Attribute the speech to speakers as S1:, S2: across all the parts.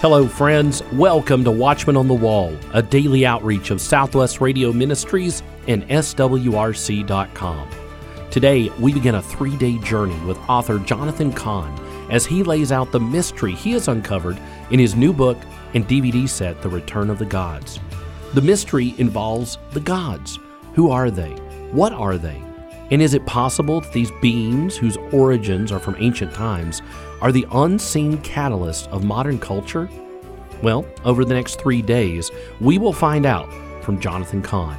S1: Hello, friends. Welcome to Watchman on the Wall, a daily outreach of Southwest Radio Ministries and SWRC.com. Today, we begin a three day journey with author Jonathan Cahn as he lays out the mystery he has uncovered in his new book and DVD set, The Return of the Gods. The mystery involves the gods. Who are they? What are they? And is it possible that these beings, whose origins are from ancient times, are the unseen catalyst of modern culture? Well, over the next three days, we will find out from Jonathan Cahn.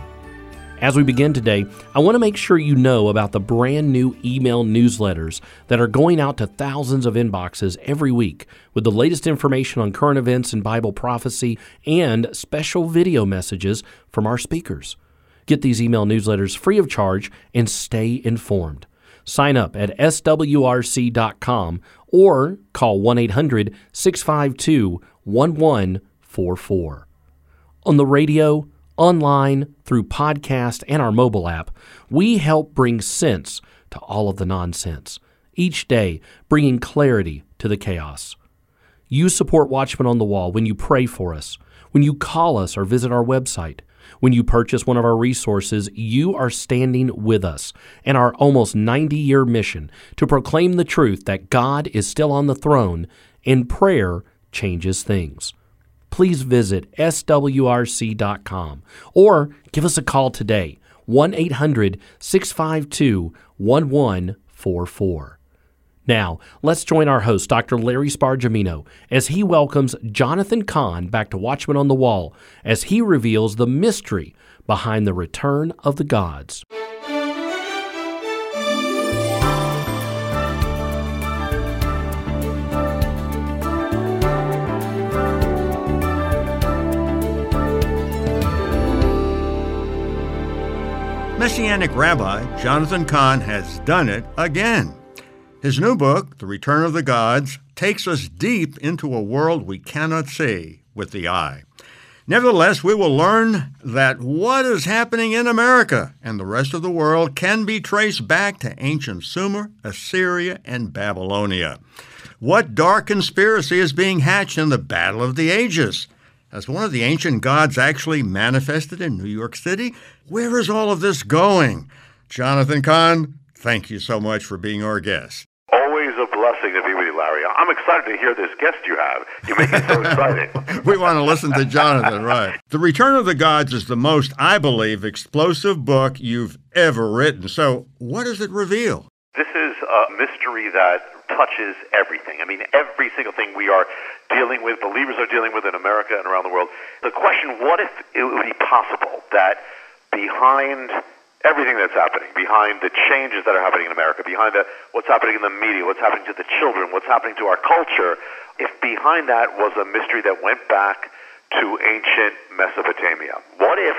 S1: As we begin today, I want to make sure you know about the brand new email newsletters that are going out to thousands of inboxes every week with the latest information on current events and Bible prophecy and special video messages from our speakers. Get these email newsletters free of charge and stay informed. Sign up at swrc.com or call 1 800 652 1144. On the radio, online, through podcast, and our mobile app, we help bring sense to all of the nonsense, each day bringing clarity to the chaos. You support Watchmen on the Wall when you pray for us, when you call us or visit our website. When you purchase one of our resources, you are standing with us in our almost 90 year mission to proclaim the truth that God is still on the throne and prayer changes things. Please visit swrc.com or give us a call today 1 800 652 1144. Now, let's join our host, Dr. Larry Spargimino, as he welcomes Jonathan Cahn back to Watchmen on the Wall as he reveals the mystery behind the return of the gods.
S2: Messianic Rabbi Jonathan Cahn has done it again. His new book, The Return of the Gods, takes us deep into a world we cannot see with the eye. Nevertheless, we will learn that what is happening in America and the rest of the world can be traced back to ancient Sumer, Assyria, and Babylonia. What dark conspiracy is being hatched in the Battle of the Ages? Has one of the ancient gods actually manifested in New York City? Where is all of this going? Jonathan Cahn, thank you so much for being our guest.
S3: Blessing to be with you, Larry. I'm excited to hear this guest you have. You make it so exciting.
S2: we want to listen to Jonathan, right? The Return of the Gods is the most, I believe, explosive book you've ever written. So, what does it reveal?
S3: This is a mystery that touches everything. I mean, every single thing we are dealing with, believers are dealing with in America and around the world. The question what if it would be possible that behind everything that's happening, behind the changes that are happening in America, behind the, what's happening in the media, what's happening to the children, what's happening to our culture, if behind that was a mystery that went back to ancient Mesopotamia? What if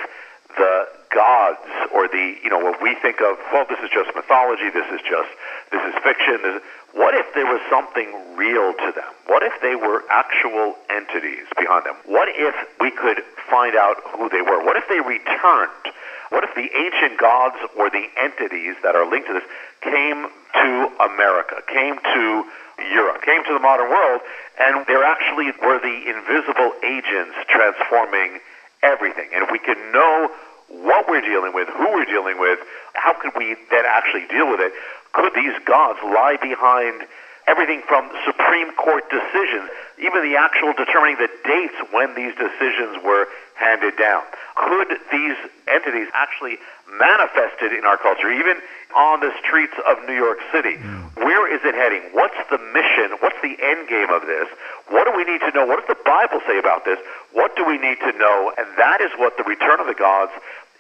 S3: the gods or the you know what we think of well this is just mythology this is just this is fiction this is, what if there was something real to them? What if they were actual entities behind them? What if we could find out who they were? What if they returned? What if the ancient gods or the entities that are linked to this came to America came to Europe came to the modern world and they're actually were the invisible agents transforming everything? And if we could know what we're dealing with, who we're dealing with, how could we then actually deal with it? Could these gods lie behind everything from Supreme Court decisions, even the actual determining the dates when these decisions were handed down? Could these entities actually manifested in our culture, even on the streets of New York City? Mm. Where is it heading? What's the mission? What's the end game of this? What do we need to know? What does the Bible say about this? What do we need to know? And that is what the return of the gods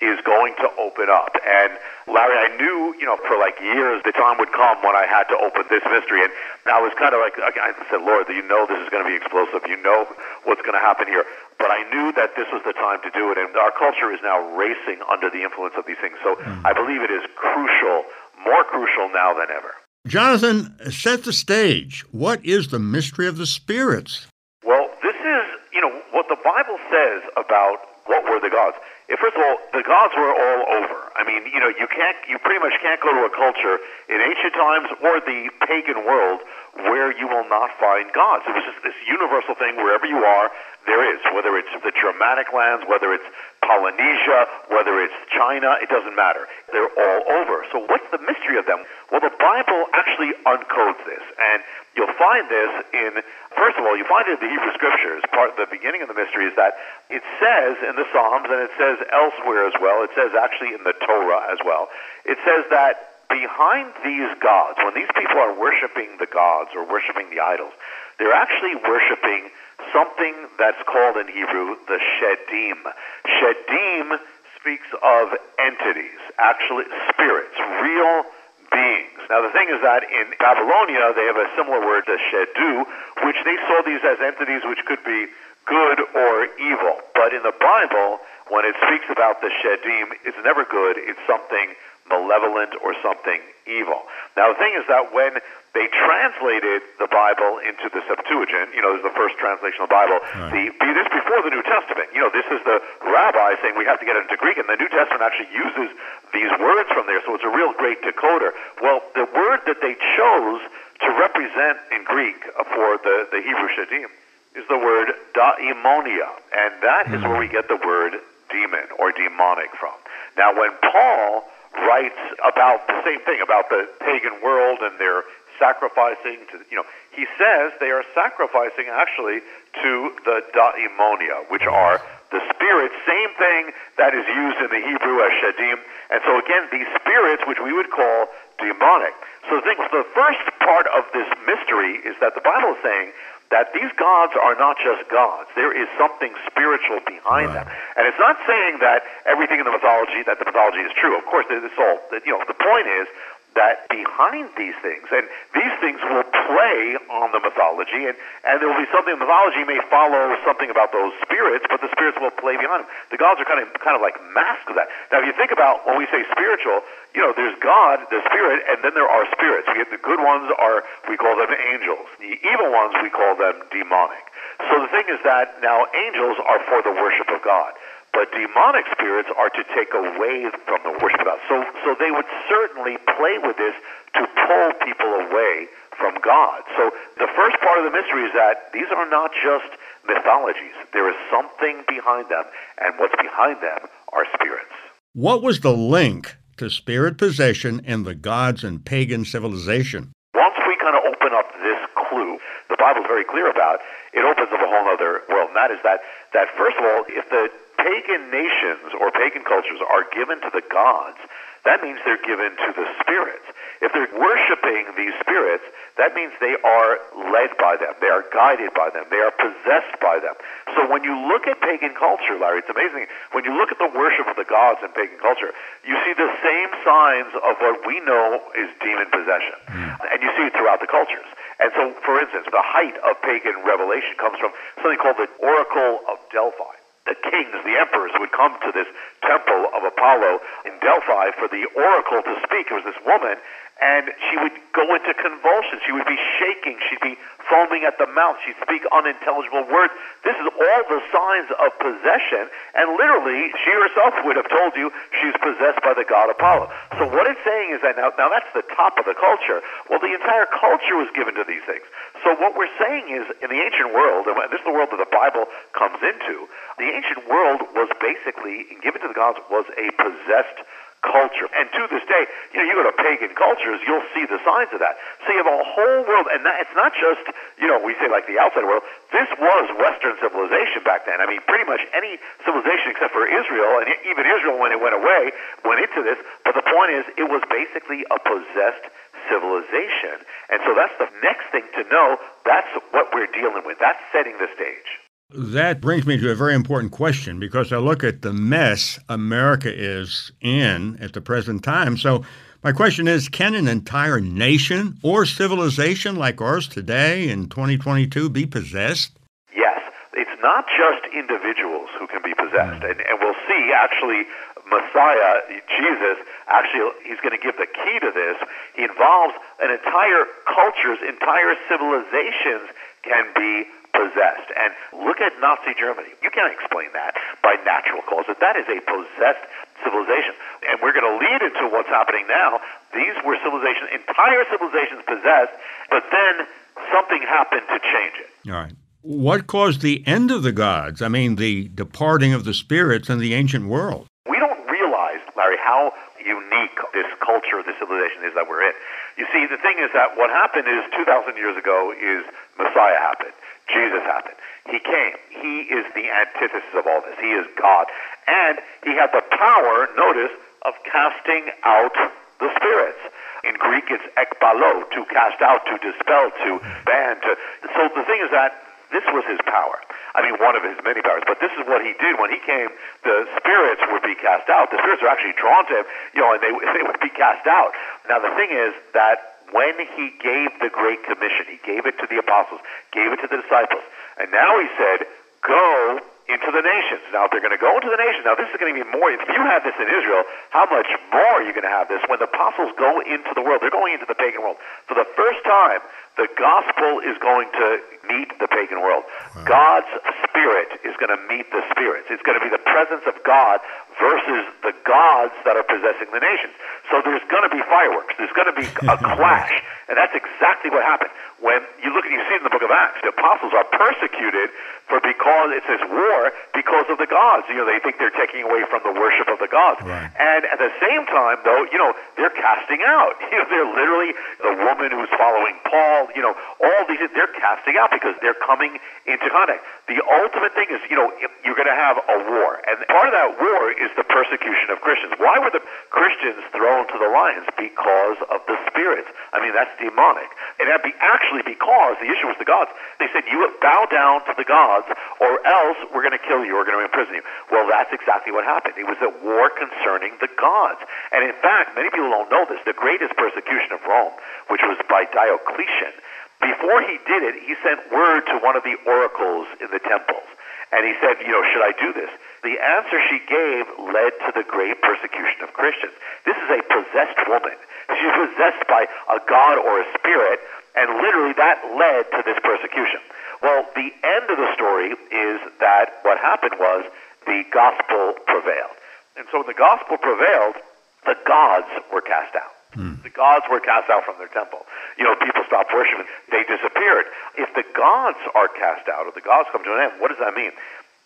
S3: is going to open up. And Larry, I knew, you know, for like years the time would come when I had to open this mystery. And I was kind of like, I said, Lord, you know this is going to be explosive. You know what's going to happen here. But I knew that this was the time to do it. And our culture is now racing under the influence of these things. So mm. I believe it is crucial, more crucial now than ever.
S2: Jonathan, set the stage. What is the mystery of the spirits?
S3: Well, this is, you know, what the Bible says about what were the gods first of all, the gods were all over. I mean, you know, you can't, you pretty much can't go to a culture in ancient times or the pagan world where you will not find gods. It was just this universal thing wherever you are, there is. Whether it's the Germanic lands, whether it's Polynesia, whether it's China, it doesn't matter. They're all over. So what's the mystery of them? Well, the Bible actually uncodes this. And you'll find this in, first of all, you find it in the Hebrew Scriptures. Part of the beginning of the mystery is that it says in the Psalms, and it says elsewhere as well, it says actually in the Torah as well, it says that behind these gods, when these people are worshiping the gods or worshiping the idols, they're actually worshiping something that's called in Hebrew the Shedim. Shedim speaks of entities, actually spirits, real beings. Now the thing is that in Babylonia they have a similar word to Shedu, which they saw these as entities which could be good or evil. But in the Bible, when it speaks about the Shedim, it's never good, it's something malevolent or something evil. Now, the thing is that when they translated the Bible into the Septuagint, you know, this is the first translation of the Bible, right. the, this before the New Testament. You know, this is the rabbi saying we have to get it into Greek, and the New Testament actually uses these words from there, so it's a real great decoder. Well, the word that they chose to represent in Greek for the, the Hebrew Shedim is the word daimonia, and that is where hmm. we get the word demon or demonic from. Now, when Paul writes about the same thing about the pagan world and their sacrificing to you know he says they are sacrificing actually to the daimonia which are the spirits same thing that is used in the hebrew as shedim and so again these spirits which we would call demonic. So the thing the first part of this mystery is that the bible is saying that these gods are not just gods. There is something spiritual behind right. them. And it's not saying that everything in the mythology, that the mythology is true. Of course, it's all, you know, the point is that behind these things, and these things will play on the mythology, and, and there will be something, mythology may follow something about those spirits, but the spirits will play behind them. The gods are kind of, kind of like masks of that. Now, if you think about when we say spiritual, you know, there's God, the spirit, and then there are spirits. We get the good ones are, we call them angels. The evil ones, we call them demonic. So the thing is that now angels are for the worship of God. But demonic spirits are to take away from the worship of God. So, so they would certainly play with this to pull people away from God. So the first part of the mystery is that these are not just mythologies. There is something behind them, and what's behind them are spirits.
S2: What was the link to spirit possession in the gods and pagan civilization?
S3: Once we kind of open up this clue, the Bible's very clear about, it opens up a whole other world. And that is that, that first of all, if the pagan nations or pagan cultures are given to the gods, that means they're given to the spirits. If they're worshiping these spirits, that means they are led by them. They are guided by them. They are possessed by them. So when you look at pagan culture, Larry, it's amazing. When you look at the worship of the gods in pagan culture, you see the same signs of what we know is demon possession. Mm. And you see it throughout the cultures. And so, for instance, the height of pagan revelation comes from something called the Oracle of Delphi the kings, the emperors would come to this temple of Apollo in Delphi for the oracle to speak. It was this woman, and she would go into convulsions. She would be shaking. She'd be foaming at the mouth. She'd speak unintelligible words. This is all the signs of possession, and literally, she herself would have told you she's possessed by the god Apollo. So what it's saying is that now, now that's the top of the culture. Well, the entire culture was given to these things. So what we're saying is, in the ancient world, and this is the world that the Bible comes into, the ancient world was basically given to the gods was a possessed culture. And to this day, you know, you go to pagan cultures, you'll see the signs of that. So you have a whole world, and that, it's not just, you know, we say like the outside world. This was Western civilization back then. I mean, pretty much any civilization except for Israel, and even Israel, when it went away, went into this. But the point is, it was basically a possessed civilization. And so that's the next thing to know. That's what we're dealing with. That's setting the stage.
S2: That brings me to a very important question because I look at the mess America is in at the present time. So, my question is can an entire nation or civilization like ours today in 2022 be possessed?
S3: Yes. It's not just individuals who can be possessed. Mm-hmm. And, and we'll see, actually, Messiah, Jesus, actually, he's going to give the key to this. He involves an entire cultures, entire civilizations can be possessed. And look at Nazi Germany. You can't explain that by natural causes. That is a possessed civilization. And we're going to lead into what's happening now. These were civilizations, entire civilizations possessed, but then something happened to change it.
S2: All right. What caused the end of the gods? I mean, the departing of the spirits in the ancient world.
S3: We don't realize, Larry, how unique this culture, this civilization is that we're in. You see, the thing is that what happened is 2,000 years ago is Messiah happened. Jesus happened. He came. He is the antithesis of all this. He is God. And he had the power, notice, of casting out the spirits. In Greek, it's ekbalo, to cast out, to dispel, to ban. To... So the thing is that this was his power. I mean, one of his many powers. But this is what he did when he came. The spirits would be cast out. The spirits are actually drawn to him, you know, and they they would be cast out. Now the thing is that when he gave the Great Commission, he gave it to the apostles, gave it to the disciples, and now he said, "Go into the nations. Now, if they're going to go into the nations, now this is going to be more. If you have this in Israel, how much more are you going to have this when the apostles go into the world? They're going into the pagan world. For the first time, the gospel is going to meet the pagan world. Wow. God's spirit is going to meet the spirits. It's going to be the presence of God versus the gods that are possessing the nations. So there's going to be fireworks. There's going to be a clash. And that's exactly what happened. When you look and you see in the book of Acts, the apostles are persecuted for because it says war because of the gods. You know, they think they're taking away from the worship of the gods. Right. And at the same time, though, you know, they're casting out. You know, they're literally the woman who's following Paul. You know, all these they're casting out because they're coming into contact. The ultimate thing is, you know, you're going to have a war, and part of that war is the persecution of Christians. Why were the Christians thrown to the lions? Because of the spirits. I mean, that's demonic. And that be actually because the issue was the gods. They said, "You bow down to the gods." Gods, or else we're going to kill you, we're going to imprison you. Well, that's exactly what happened. It was a war concerning the gods. And in fact, many people don't know this. The greatest persecution of Rome, which was by Diocletian, before he did it, he sent word to one of the oracles in the temples. And he said, you know, should I do this? The answer she gave led to the great persecution of Christians. This is a possessed woman. She's possessed by a god or a spirit, and literally that led to this persecution. Well, the end of the story is that what happened was the gospel prevailed. And so when the gospel prevailed, the gods were cast out. Hmm. The gods were cast out from their temple. You know, people stopped worshiping. They disappeared. If the gods are cast out, or the gods come to an end, what does that mean?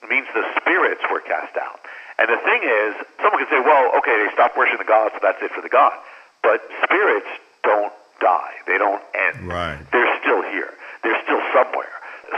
S3: It means the spirits were cast out. And the thing is, someone can say, well, okay, they stopped worshiping the gods, so that's it for the god. But spirits don't die. They don't end.
S2: Right.
S3: They're still here. They're still somewhere.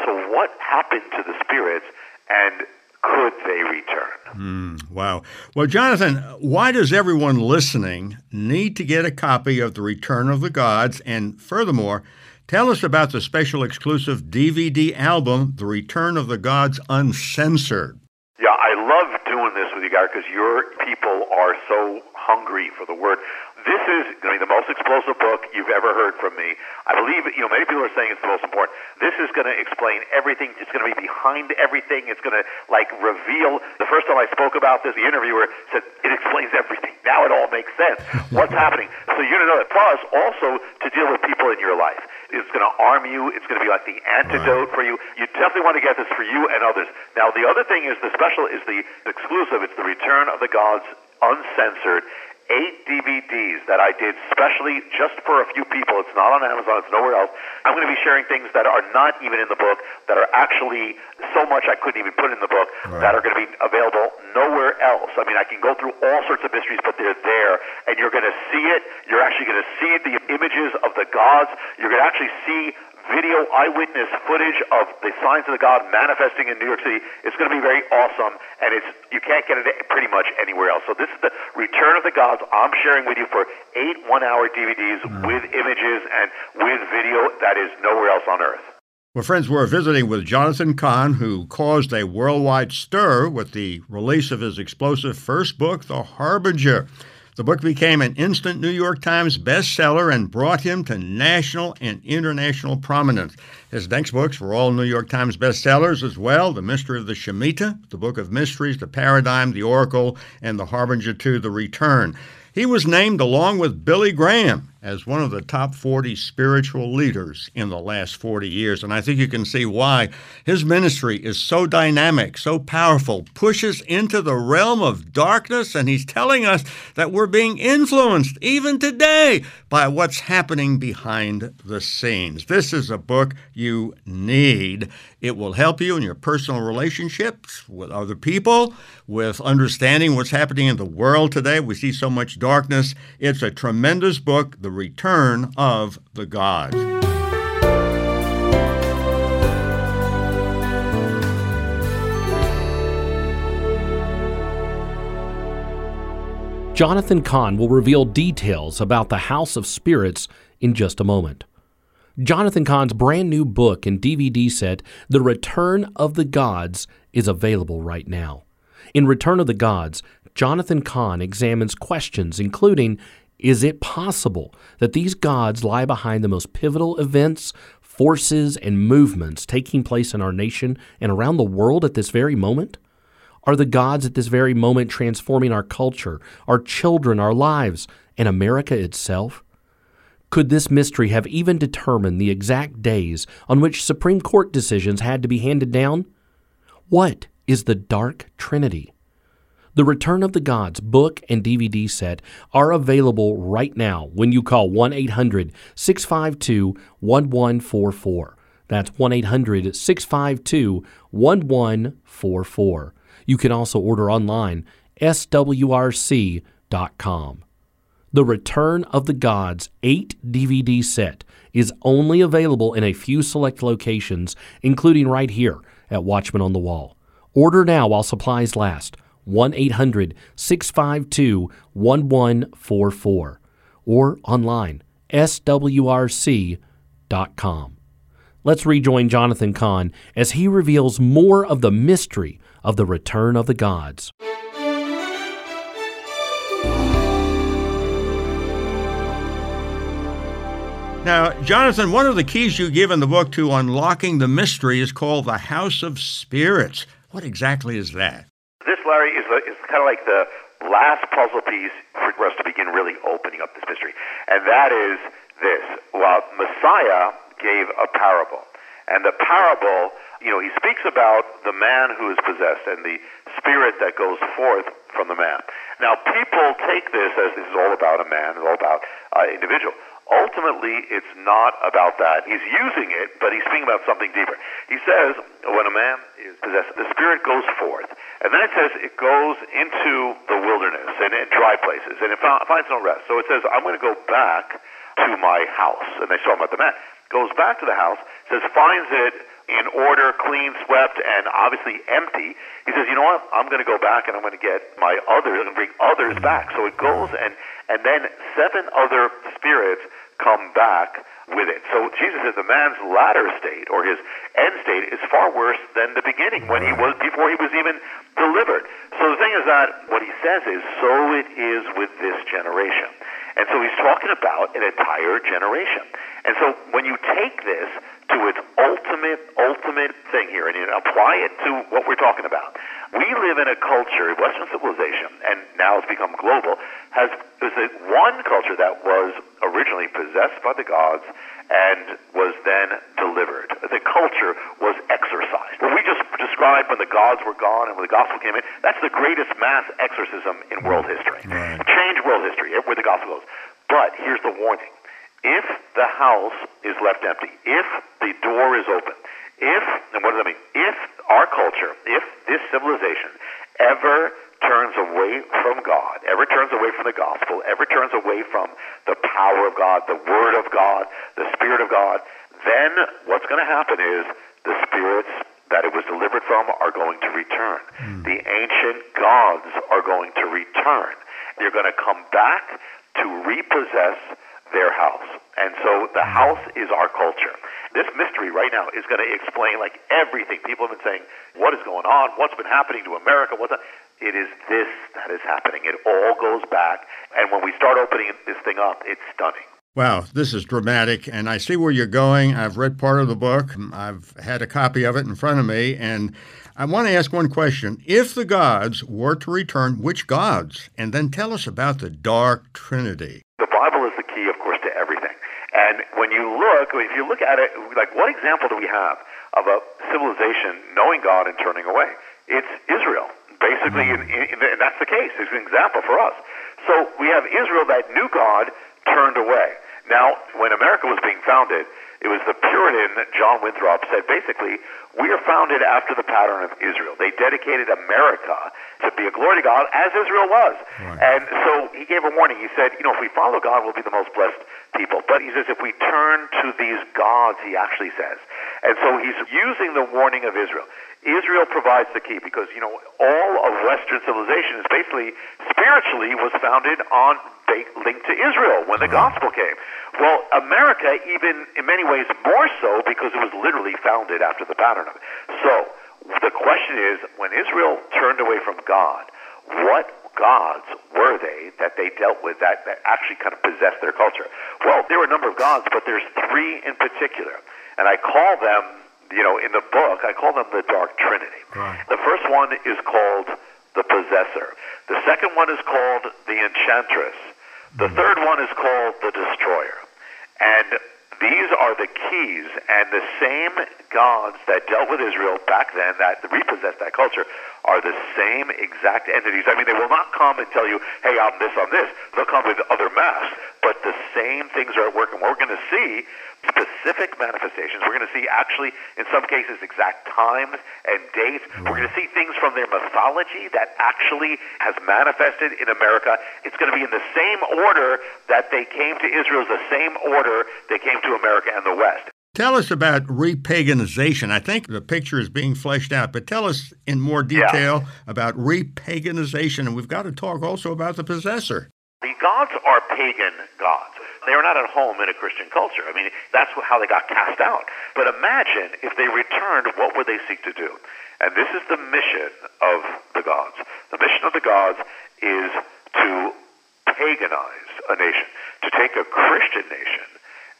S3: So, what happened to the spirits, and could they return?
S2: Mm, wow. Well, Jonathan, why does everyone listening need to get a copy of The Return of the Gods? And furthermore, tell us about the special exclusive DVD album, The Return of the Gods Uncensored.
S3: Yeah, I love doing this with you guys because your people are so hungry for the word. This is going to be the most explosive book you've ever heard from me. I believe, you know, many people are saying it's the most important. This is going to explain everything. It's going to be behind everything. It's going to, like, reveal. The first time I spoke about this, the interviewer said, it explains everything. Now it all makes sense. What's happening? So you're going to know that. Plus, also to deal with people in your life. It's going to arm you. It's going to be like the antidote for you. You definitely want to get this for you and others. Now, the other thing is the special is the exclusive. It's the Return of the Gods uncensored eight DVDs that I did specially just for a few people. It's not on Amazon, it's nowhere else. I'm going to be sharing things that are not even in the book, that are actually so much I couldn't even put in the book, right. that are going to be available nowhere else. I mean, I can go through all sorts of mysteries, but they're there, and you're going to see it. You're actually going to see the images of the gods. You're going to actually see video eyewitness footage of the signs of the God manifesting in New York City. It's going to be very awesome, and it's you can't get it pretty much anywhere else. So this is the Return of the Gods. I'm sharing with you for eight one-hour DVDs mm. with images and with video that is nowhere else on earth.
S2: Well, friends, we're visiting with Jonathan Cahn, who caused a worldwide stir with the release of his explosive first book, The Harbinger. The book became an instant New York Times bestseller and brought him to national and international prominence. His next books were all New York Times bestsellers as well The Mystery of the Shemitah, The Book of Mysteries, The Paradigm, The Oracle, and The Harbinger to The Return. He was named, along with Billy Graham, as one of the top 40 spiritual leaders in the last 40 years. And I think you can see why his ministry is so dynamic, so powerful, pushes into the realm of darkness, and he's telling us that we're being influenced even today by what's happening behind the scenes. This is a book you need. It will help you in your personal relationships with other people, with understanding what's happening in the world today. We see so much darkness. It's a tremendous book, The The return of the Gods.
S1: Jonathan Cahn will reveal details about the House of Spirits in just a moment. Jonathan Cahn's brand new book and DVD set, The Return of the Gods, is available right now. In Return of the Gods, Jonathan Cahn examines questions including Is it possible that these gods lie behind the most pivotal events, forces, and movements taking place in our nation and around the world at this very moment? Are the gods at this very moment transforming our culture, our children, our lives, and America itself? Could this mystery have even determined the exact days on which Supreme Court decisions had to be handed down? What is the Dark Trinity? The Return of the Gods book and DVD set are available right now when you call 1 800 652 1144. That's 1 800 652 1144. You can also order online, swrc.com. The Return of the Gods 8 DVD set is only available in a few select locations, including right here at Watchman on the Wall. Order now while supplies last. 1 800 652 1144 or online swrc.com. Let's rejoin Jonathan Cahn as he reveals more of the mystery of the return of the gods.
S2: Now, Jonathan, one of the keys you give in the book to unlocking the mystery is called the House of Spirits. What exactly is that?
S3: This, Larry, is, is kind of like the last puzzle piece for us to begin really opening up this mystery. And that is this. Well, Messiah gave a parable. And the parable, you know, he speaks about the man who is possessed and the spirit that goes forth from the man. Now, people take this as this is all about a man, it's all about uh, individual. Ultimately, it's not about that. He's using it, but he's speaking about something deeper. He says, when a man is possessed, the spirit goes forth. And then it says it goes into the wilderness and in dry places, and it finds no rest. So it says, I'm going to go back to my house. And they saw him at the man. Goes back to the house, says, finds it in order, clean, swept, and obviously empty. He says, you know what? I'm going to go back and I'm going to get my others and bring others back. So it goes and and then seven other spirits come back with it. So Jesus says the man's latter state or his end state is far worse than the beginning when he was before he was even delivered. So the thing is that what he says is so it is with this generation. And so he's talking about an entire generation. And so when you take this to its ultimate, ultimate thing here and you apply it to what we're talking about, we live in a culture, Western civilization, and now it's become global, has is one culture that was originally possessed by the gods and was then delivered. The culture was exorcised. What we just described when the gods were gone and when the gospel came in, that's the greatest mass exorcism in world history. Right. Change world history, eh, where the gospel goes. But here's the warning. If the house is left empty, if the door is open, if, and what does that mean? If our culture, if this civilization ever turns away from God, ever turns away from the gospel, ever turns away from the power of God, the word of God, the spirit of God, then what's going to happen is the spirits that it was delivered from are going to return. Mm. The ancient gods are going to return. They're going to come back to repossess their house. And so the house is our culture. This mystery right now is going to explain like everything. People have been saying, what is going on? What's been happening to America? What's that? It is this that is happening. It all goes back. And when we start opening this thing up, it's stunning.
S2: Wow, this is dramatic, and I see where you're going. I've read part of the book. I've had a copy of it in front of me, and I want to ask one question. If the gods were to return, which gods? And then tell us about the Dark Trinity.
S3: The Bible is the key, of course, And when you look, if you look at it, like what example do we have of a civilization knowing God and turning away? It's Israel. Basically, mm-hmm. in, in, and that's the case. It's an example for us. So we have Israel that knew God, turned away. Now, when America was being founded, it was the Puritan John Winthrop said basically, we are founded after the pattern of Israel. They dedicated America to be a glory to God as Israel was. Right. And so he gave a warning. He said, you know, if we follow God, we'll be the most blessed people. But he says, if we turn to these gods, he actually says. And so he's using the warning of Israel. Israel provides the key because, you know, all of Western civilization is basically spiritually was founded on linked to Israel when the mm-hmm. gospel came. Well, America, even in many ways more so because it was literally founded after the pattern of it. So the question is, when Israel turned away from God, what gods were they that they dealt with that, that actually kind of possessed their culture? Well, there were a number of gods, but there's three in particular. And I call them you know, in the book, I call them the Dark Trinity. Right. The first one is called the Possessor. The second one is called the Enchantress. The mm-hmm. third one is called the Destroyer. And these are the keys, and the same gods that dealt with Israel back then, that repossessed that culture, are the same exact entities. I mean, they will not come and tell you, hey, I'm this, I'm this. They'll come with other masks, but the same things are at work. And we're going to see specific manifestations. We're going to see actually, in some cases, exact times and dates. We're going to see things from their mythology that actually has manifested in America. It's going to be in the same order that they came to Israel, the same order they came to America and the West.
S2: Tell us about repaganization. I think the picture is being fleshed out, but tell us in more detail yeah. about repaganization. And we've got to talk also about the possessor.
S3: The gods are pagan gods. They are not at home in a Christian culture. I mean, that's how they got cast out. But imagine if they returned, what would they seek to do? And this is the mission of the gods. The mission of the gods is to paganize a nation, to take a Christian nation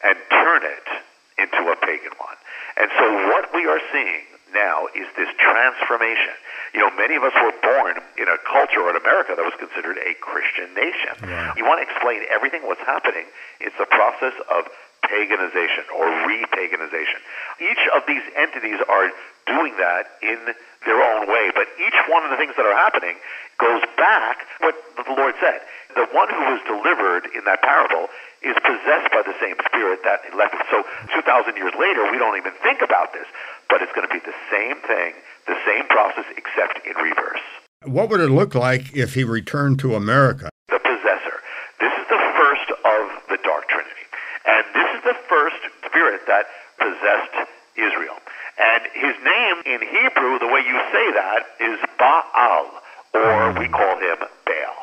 S3: and turn it into a pagan one. And so what we are seeing now is this transformation. You know, many of us were born in a culture or in America that was considered a Christian nation. You want to explain everything what's happening. It's a process of paganization or repaganization. Each of these entities are doing that in their own way, but each one of the things that are happening goes back what the Lord said. The one who was delivered in that parable is possessed by the same spirit that left him. So 2,000 years later, we don't even think about this, but it's going to be the same thing, the same process, except in reverse.
S2: What would it look like if he returned to America?
S3: The possessor. This is the first of the Dark Trinity. And this is the first spirit that possessed Israel. And his name in Hebrew, the way you say that, is Baal, or we call him Baal.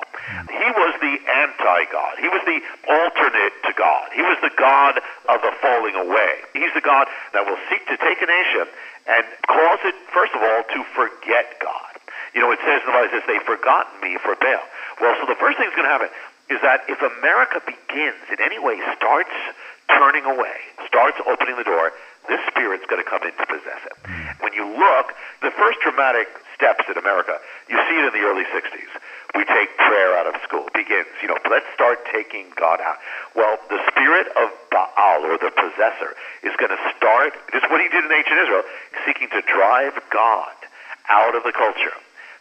S3: He was the anti-God. He was the alternate to God. He was the God of the falling away. He's the God that will seek to take a nation and cause it, first of all, to forget God. You know, it says in the Bible, it says, they've forgotten me for Baal. Well, so the first thing that's going to happen is that if America begins in any way, starts turning away, starts opening the door, this spirit's going to come in to possess it. Hmm. When you look, the first dramatic steps in America, you see it in the early 60s. We take prayer out of school. Begins, you know, let's start taking God out. Well, the spirit of Baal, or the possessor, is going to start, this is what he did in ancient Israel, seeking to drive God out of the culture.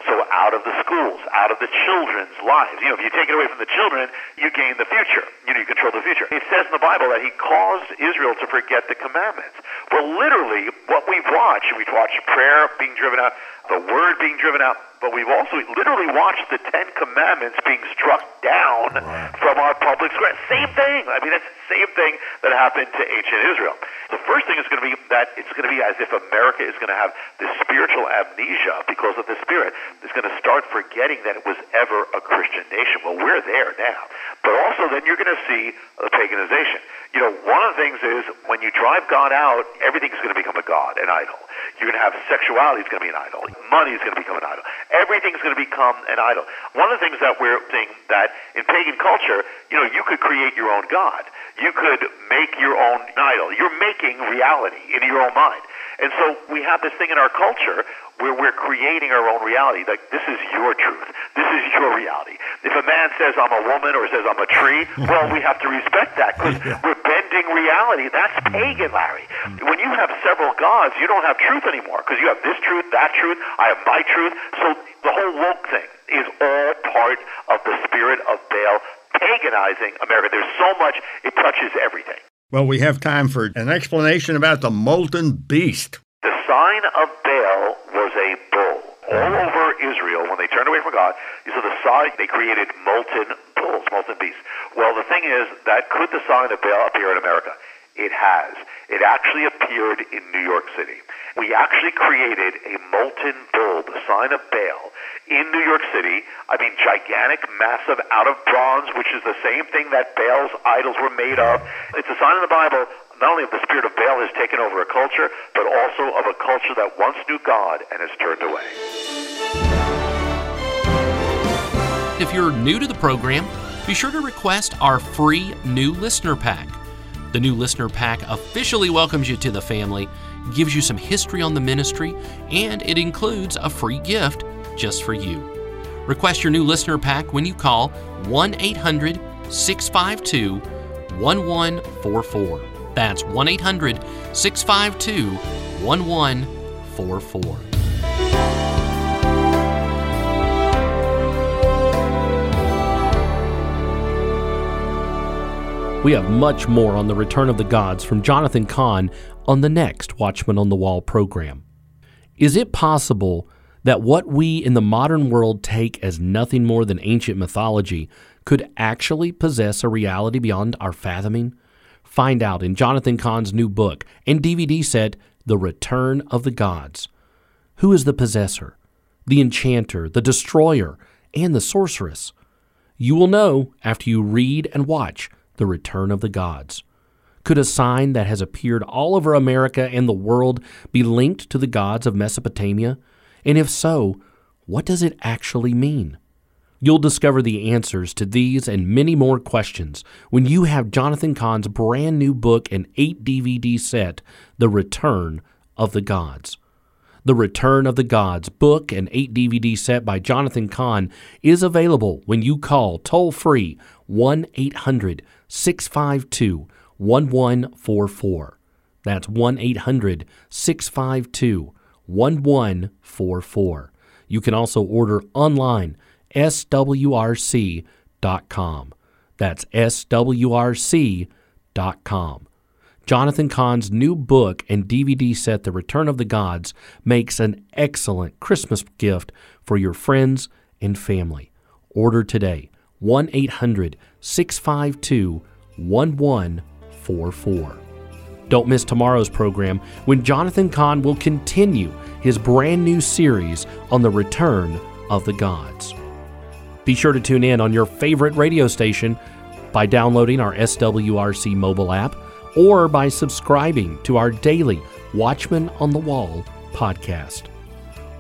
S3: So out of the schools, out of the children's lives. You know, if you take it away from the children, you gain the future. You know, you control the future. It says in the Bible that he caused Israel to forget the commandments. Well, literally, what we've watched, we've watched prayer being driven out, the word being driven out, but we've also literally watched the Ten Commandments being struck down right. from our public square. Same thing. I mean, that's the same thing that happened to ancient Israel. The first thing is going to be that it's going to be as if America is going to have this spiritual amnesia because of the Spirit. It's going to start forgetting that it was ever a Christian nation. Well, we're there now. But also, then you're going to see the paganization. You know, one of the things is when you drive God out, everything's going to become a God, an idol. You're going to have sexuality is going to be an idol. Money is going to become an idol. Everything's going to become an idol. One of the things that we're seeing that in pagan culture, you know, you could create your own God. You could make your own idol. You're making reality in your own mind. And so we have this thing in our culture where we're creating our own reality. Like, this is your truth. This is your reality. If a man says I'm a woman or says I'm a tree, well, we have to respect that because we're bending bending reality. That's mm. pagan, Larry. Mm. When you have several gods, you don't have truth anymore because you have this truth, that truth, I have my truth. So the whole woke thing is all part of the spirit of Baal paganizing America. There's so much, it touches everything.
S2: Well, we have time for an explanation about the molten beast.
S3: The sign of Baal was a bull. All uh-huh. over Israel, when they turned away from God, you saw the sign, they created molten bulls, molten beasts. Well, the thing is that could the sign of Baal appear in America? It has. It actually appeared in New York City. We actually created a molten bull, the sign of Baal, in New York City. I mean, gigantic, massive, out of bronze, which is the same thing that Baal's idols were made of. It's a sign in the Bible not only of the spirit of Baal has taken over a culture, but also of a culture that once knew God and has turned away.
S1: If you're new to the program, be sure to request our free new listener pack. The new listener pack officially welcomes you to the family, gives you some history on the ministry, and it includes a free gift just for you. Request your new listener pack when you call 1 800 652 1144. That's 1 800 652 1144. We have much more on the return of the gods from Jonathan Cahn on the next Watchman on the Wall program. Is it possible that what we in the modern world take as nothing more than ancient mythology could actually possess a reality beyond our fathoming? Find out in Jonathan Cahn's new book and DVD set, The Return of the Gods. Who is the possessor, the enchanter, the destroyer, and the sorceress? You will know after you read and watch The Return of the Gods. Could a sign that has appeared all over America and the world be linked to the gods of Mesopotamia? And if so, what does it actually mean? You'll discover the answers to these and many more questions when you have Jonathan Cahn's brand new book and 8 DVD set, The Return of the Gods. The Return of the Gods book and 8 DVD set by Jonathan Cahn is available when you call toll free 1 800 652 1144. That's 1 800 652 1144. You can also order online swrc.com. That's swrc.com. Jonathan Cahn's new book and DVD set, The Return of the Gods, makes an excellent Christmas gift for your friends and family. Order today 1 800 652 1144. Don't miss tomorrow's program when Jonathan Cahn will continue his brand new series on the return of the gods. Be sure to tune in on your favorite radio station by downloading our SWRC mobile app or by subscribing to our daily Watchman on the Wall podcast.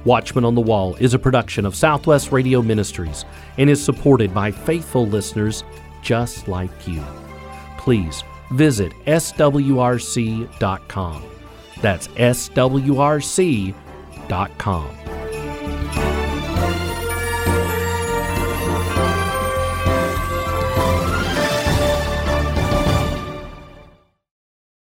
S1: Watchman on the Wall is a production of Southwest Radio Ministries and is supported by faithful listeners just like you. Please visit swrc.com. That's swrc.com.